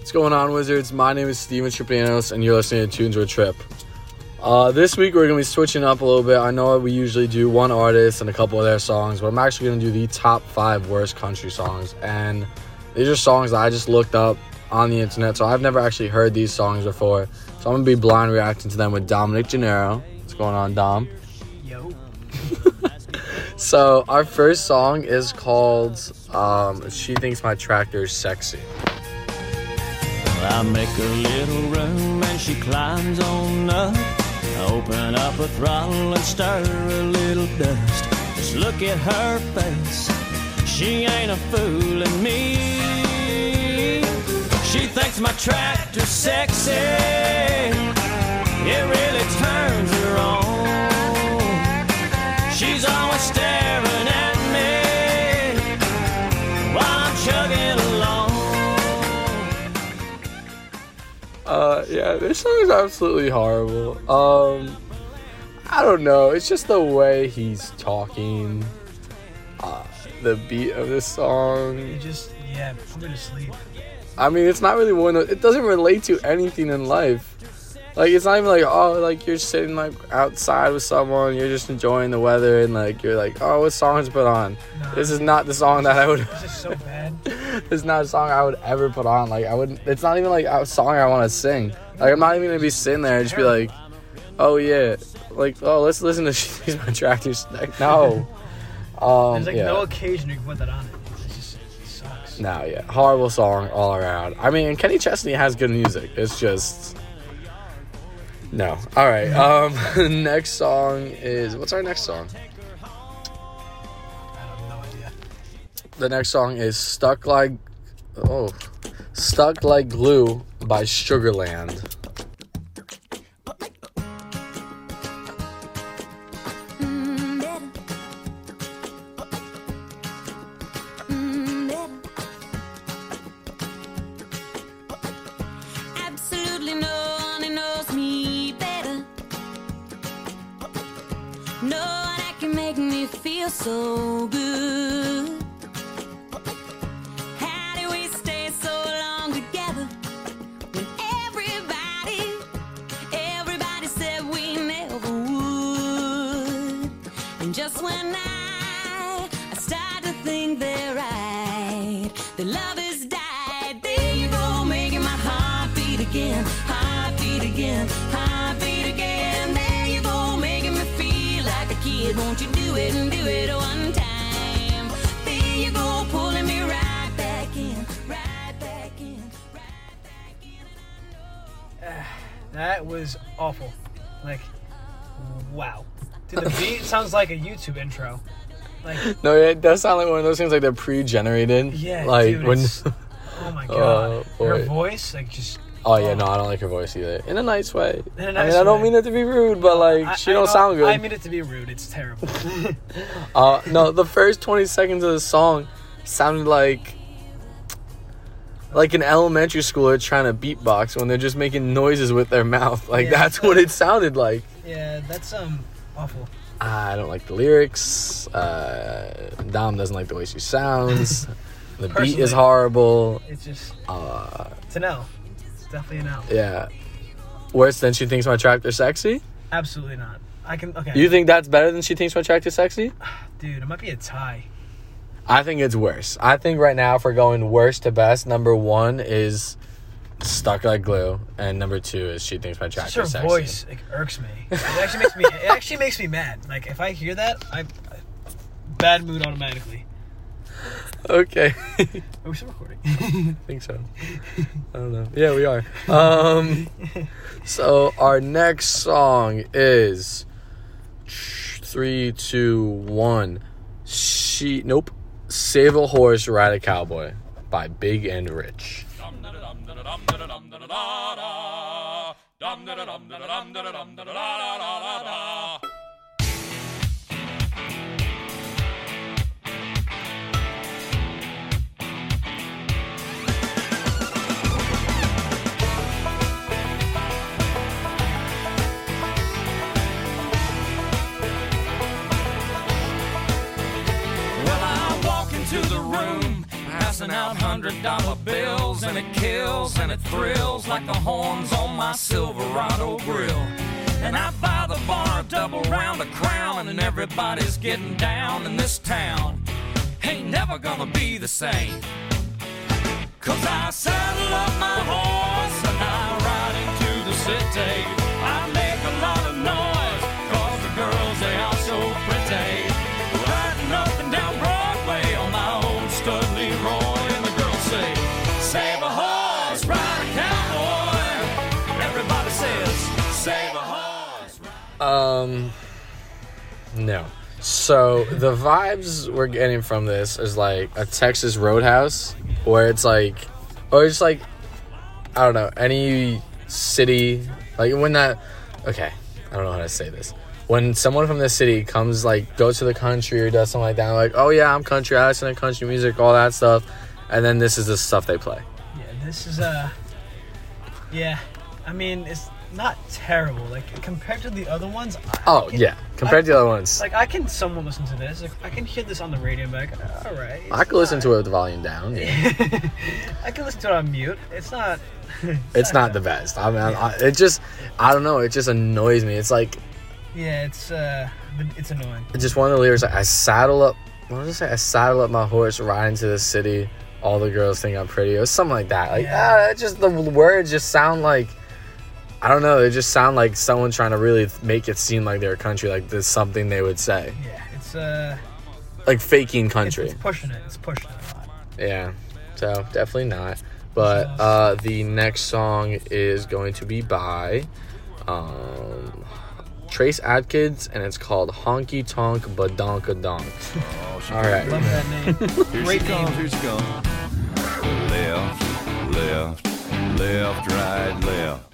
What's going on, Wizards? My name is Steven Tripanos, and you're listening to Tunes with Trip. Uh, this week we're gonna be switching up a little bit. I know we usually do one artist and a couple of their songs, but I'm actually gonna do the top five worst country songs. And these are songs that I just looked up on the internet, so I've never actually heard these songs before. So I'm gonna be blind reacting to them with Dominic Gennaro. What's going on, Dom? Yo. So our first song is called um, "She Thinks My Tractor's Sexy." I make a little room and she climbs on up. I open up a throttle and stir a little dust. Just look at her face. She ain't a fooling me. She thinks my tractor's sexy. It really turns her on. She's always yeah, this song is absolutely horrible. Um, I don't know. It's just the way he's talking. Uh, the beat of this song. You just, yeah, put me to sleep. I mean, it's not really one. Of, it doesn't relate to anything in life. Like it's not even like oh, like you're sitting like outside with someone, you're just enjoying the weather, and like you're like oh, what song to put on? Nah, This is not the song that I would. This is so bad. this is not a song I would ever put on. Like I wouldn't. It's not even like a song I want to sing. Like I'm not even gonna be sitting there and just be like, oh yeah, like oh let's listen to She's My Tractor's. Like no. Um, There's like yeah. no occasion you can put that on it. It's just, it sucks. No, yeah, horrible song all around. I mean, Kenny Chesney has good music. It's just no. All right. Um, next song is what's our next song? The next song is "Stuck Like Oh, Stuck Like Glue" by Sugarland. Do it and do it one time? There you go, pulling me right back in, right back in, right back in. That was awful. Like, wow. Dude, the beat sounds like a YouTube intro. Like, No, it does sound like one of those things like they're pre-generated. yeah, Like dude, when. it's- oh my god. Oh, Her voice, like, just. Oh yeah, no, I don't like her voice either. In a nice way. In a I nice mean, I don't way. mean it to be rude, but like I- she I don't know- sound good. I mean it to be rude. It's terrible. Uh, no, the first 20 seconds of the song sounded like like an elementary schooler trying to beatbox when they're just making noises with their mouth. Like Yeah. that's what it sounded like. yeah, that's um awful. I don't like the lyrics. Uh, Dom doesn't like the way she sounds. The beat is horrible. It's just, Uh, L. It's definitely an L. yeah. Worse than she thinks my tractor sexy. Absolutely not. I can, okay. You think that's better than she thinks my tractor sexy? Dude, it might be a tie. I think it's worse. I think right now, if we're going worst to best, number one is stuck like glue, and number two is she thinks my Just tractor her sexy. voice like irks me. It actually makes me. It actually makes me mad. Like if I hear that, I bad mood automatically. Okay, I Are we still recording? I think so. I don't know. Yeah, we are. Um, so our next song is three, two, one. She nope. Save a horse, ride a cowboy by Big and Rich. Passing out hundred dollar bills. and it kills and it thrills like the horns on my Silverado grill. And I buy the bar a double round a crown, and everybody's getting down in this town. Ain't never gonna be the same. Cause I saddle up my horse and I ride into the city. Um, no. So the vibes we're getting from this is like a Texas Roadhouse, where it's like, or it's like, I don't know, any city, like when that, okay, I don't know how to say this. When someone from the city comes, like, goes to the country or does something like that, like, oh yeah, I'm country, I listen to country music, all that stuff, and then this is the stuff they play. Yeah, this is uh Yeah. I mean it's not terrible. Like compared to the other ones, I Oh can- yeah, compared to the other ones, Like I can somewhat listen to this. Like I can hear this on the radio and be like, all right. I can listen to it with the volume down. Yeah. I can listen to it on mute. It's not. it's not the best. I mean, I, it just, I don't know. It just annoys me. It's like, Yeah, it's uh, it's annoying. it's just one of the lyrics. Like, I saddle up. What did I say? I saddle up my horse, ride into the city. All the girls think I'm pretty, or something like that. Like, Yeah. ah, just the words just sound like, I don't know. They just sound like someone trying to really make it seem like they're country. Like there's something they would say, Yeah, it's uh, like faking country. it's pushing it. It's pushing it a lot. Yeah. So definitely not. But uh, the next song is going to be by um, Trace Adkins, and it's called Honky Tonk Badonkadonk. All right. Love that name. Here Great she comes, name. here she comes. Left, left, left, right, left.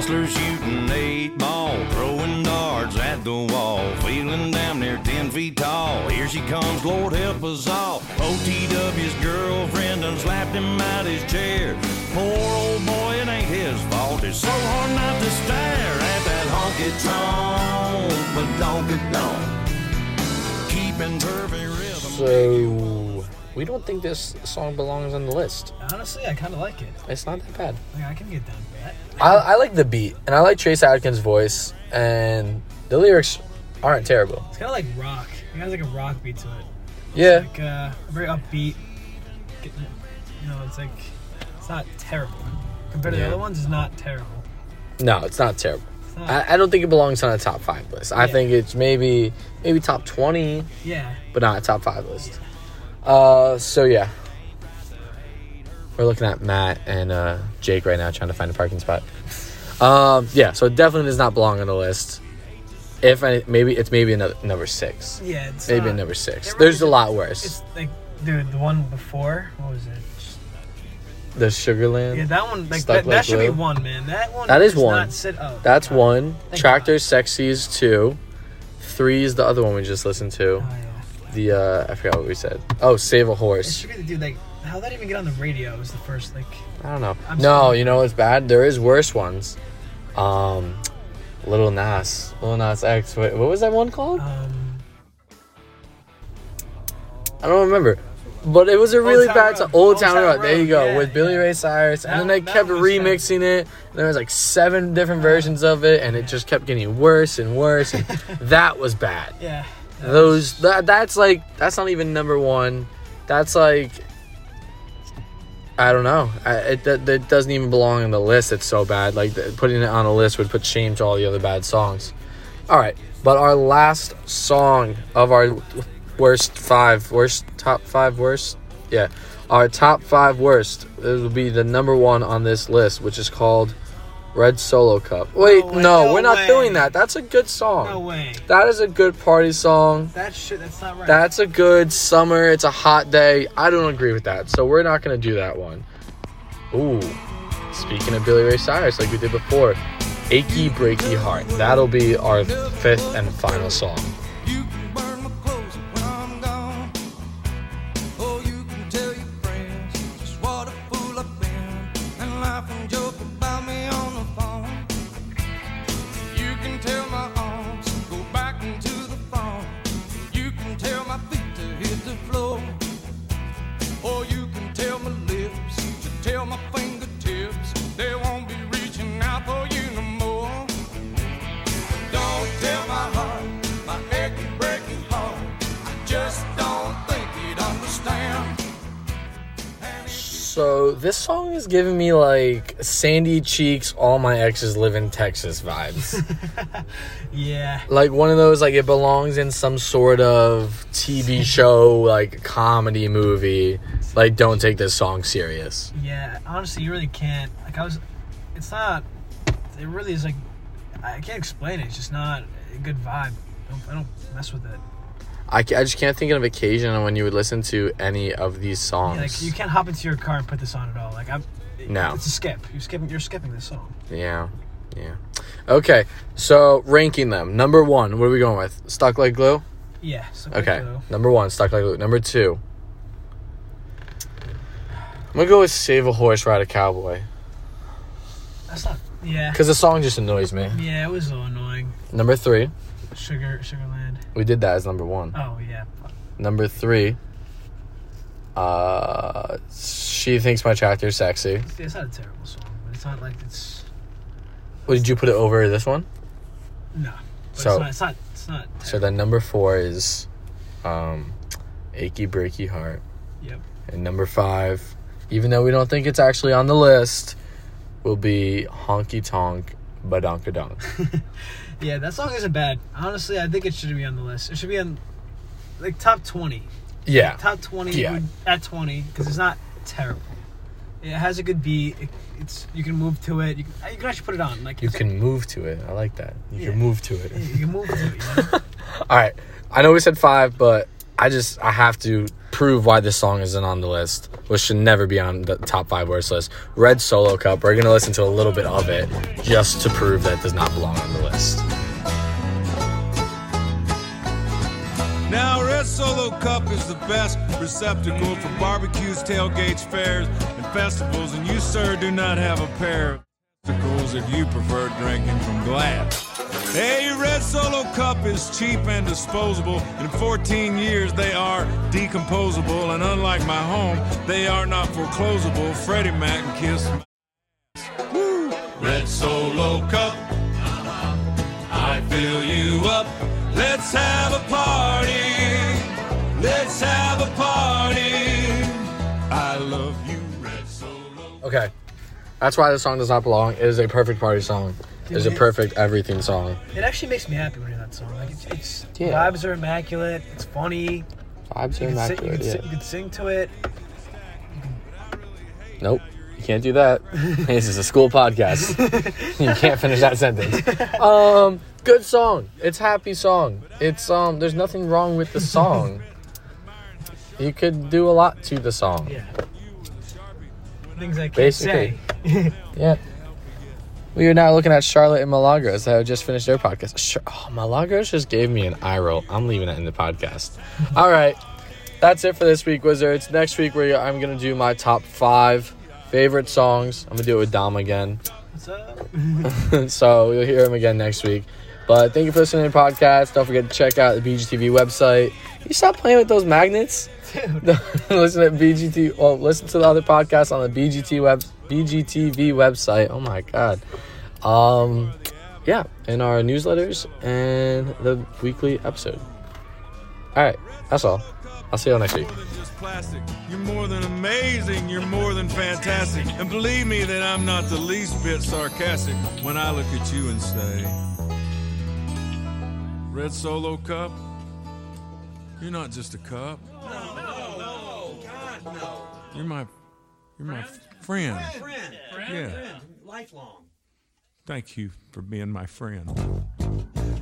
Hustlers shooting eight ball, throwing darts at the wall, feeling damn near ten feet tall. Here she comes, Lord help us all. OTW's girlfriend done slapped him out his chair. Poor old boy, it ain't his fault. It's so hard not to stare at that honky tonk, but don't get don't. Keeping perfect rhythm. So we don't think this song belongs on the list. Honestly, I kind of like it. It's not that bad. Like, I can get down with that. I, I like the beat, and I like Trace Adkins' voice, and the lyrics aren't terrible. It's kind of like rock. It has like a rock beat to it. Yeah. Like uh, very upbeat. You know, it's like it's not terrible compared to Yeah. the other ones. It's not terrible. No, it's not terrible. It's not, I, I don't think it belongs on a top five list. I Yeah. think it's maybe maybe top twenty, yeah, but not a top five list. Uh, so yeah, we're looking at Matt and uh, Jake right now trying to find a parking spot. Um, yeah, so it definitely does not belong on the list. If any, maybe it's maybe another number six, yeah. It's maybe not, number six. There's a lot worse. It's like, dude, the one before. What was it? The Sugarland. Yeah, that one. Like that, Like that should be one, man. That one. That is one. Not sit, oh, That's God. one. Thank Tractor God. Sexy is two. Three is the other one we just listened to. Oh, yeah. The uh, I forgot what we said. Oh, Save a It Horse. should be the dude. Like, how that even get on the radio? It Was the first like. I don't know. I'm no, sorry. you know what's bad? There is worse ones. Um, Little Nas, Little Nas X. What, what was that one called? Um, I don't remember. But it was a really Town bad Road. song. Old, Town Road. There you go. yeah, with Billy yeah. Ray Cyrus. and then they that kept was remixing it. There was like seven different versions of it, and it just kept getting worse and worse. And that was bad. yeah. Those that that's like that's not even number one. That's like I don't know. I, it that, doesn't even belong in the list. It's so bad. Like putting it on a list would put shame to all the other bad songs. All right, but our last song of our worst five, worst top five worst, yeah, our top five worst. It will be the number one on this list, which is called Red Solo Cup. Wait, way, no, no we're not way. doing that. That's a good song. No way. That is a good party song. That shit. That's not right. That's a good summer. It's a hot day. I don't agree with that. So we're not going to do that one. Ooh. Speaking of Billy Ray Cyrus, like we did before, Achy Breaky Heart. That'll be our fifth and final song. Song is giving me like sandy cheeks, all my exes live in Texas vibes. Yeah. like one of those like it belongs in some sort of TV show, like comedy movie. Like don't take this song serious. Yeah. Honestly, you really can't. Like I was, it's not. It really is like, I can't explain it. It's just not a good vibe. I don't, I don't mess with it. I, ca- I just can't think of an occasion when you would listen to any of these songs. Yeah, like you can't hop into your car and put this on at all. Like I'm. No. It's a skip. You're skipping. You're skipping this song. Yeah. Yeah. Okay. So ranking them. Number one, what are we going with? Stuck like glue? Yeah. Okay. Glue. Number one, stuck like glue. Number two. I'm gonna go with Save a Horse, Ride a Cowboy. That's not. Yeah. Because the song just annoys me. Yeah, it was a little annoying. Number three. Sugar, Sugarland. We did that as number one. Oh yeah. Number three. Uh She thinks my tractor's sexy. It's not a terrible song, but it's not like it's What did you put it over this one? no. But So- it's not. It's not. It's not So then number four is um Achy Breaky Heart. Yep. And number five, even though we don't think it's actually on the list, will be Honky Tonk Badonkadonk. Yeah, that song isn't bad. Honestly, I think it should be on the list. It should be on like top twenty. Yeah. Top twenty Yeah. would- at twenty because it's not terrible. It has a good beat. It, it's you can move to it. You can, you can actually put it on. Like You can move to it. I like that. You Yeah. can move to it. You can move to it. You know? All right. I know we said five, but I just I have to prove why this song isn't on the list, which should never be on the top five worst list. Red Solo Cup. We're gonna listen to a little bit of it just to prove that it does not belong on the list. Now, Red Solo Cup is the best receptacle for barbecues, tailgates, fairs, and festivals, and you, sir, do not have a pair of testicles if you prefer drinking from glass. Hey, Red Solo Cup is cheap and disposable. In 14 years, they are decomposable, and unlike my home, they are not foreclosable. Freddie Mac and Kiss. Woo! Red Solo Cup. Uh-huh. I fill you up. Let's have a party. Let's have a party. I love you, Red Solo. Okay. That's why this song does not belong. It is a perfect party song. It is a perfect everything song. It actually makes me happy when I hear that song. Like it's, it's Yeah. vibes are immaculate. It's funny. Vibes You are can, sing, you, immaculate. can Yeah. sing, you can sing to it. Nope. You can't do that. this is a school podcast. you can't finish that sentence. Um, good song. It's happy song. It's um there's nothing wrong with the song. You could do a lot to the song. Yeah. Things I can't Basically. say. Yeah. We are now looking at Charlotte and Milagros that have just finished their podcast. Oh, Milagros just gave me an eye roll. I'm leaving it in the podcast. All right. That's it for this week, Wizards. Next week, where I'm going to do my top five favorite songs. I'm going to do it with Dom again. What's up? so you'll hear him again next week. But thank you for listening to the podcast. Don't forget to check out the BGTV website. You stop playing with those magnets. Listen to BGT. Well, listen to the other podcasts on the BGT web, BGTV website. Oh my god. Um, yeah, and our newsletters and the weekly episode. All right, that's all. I'll see you all next week. More than just plastic. You're more than amazing. You're more than fantastic. And believe me that I'm not the least bit sarcastic when I look at you and say, Red Solo Cup, you're not just a cup. No, no, no, God, no. You're my, you're my friend. Friend. Yeah. Friend. Lifelong. Thank you for being my friend.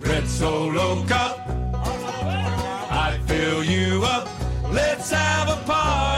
Red Solo Cup, I fill you up. Let's have a party.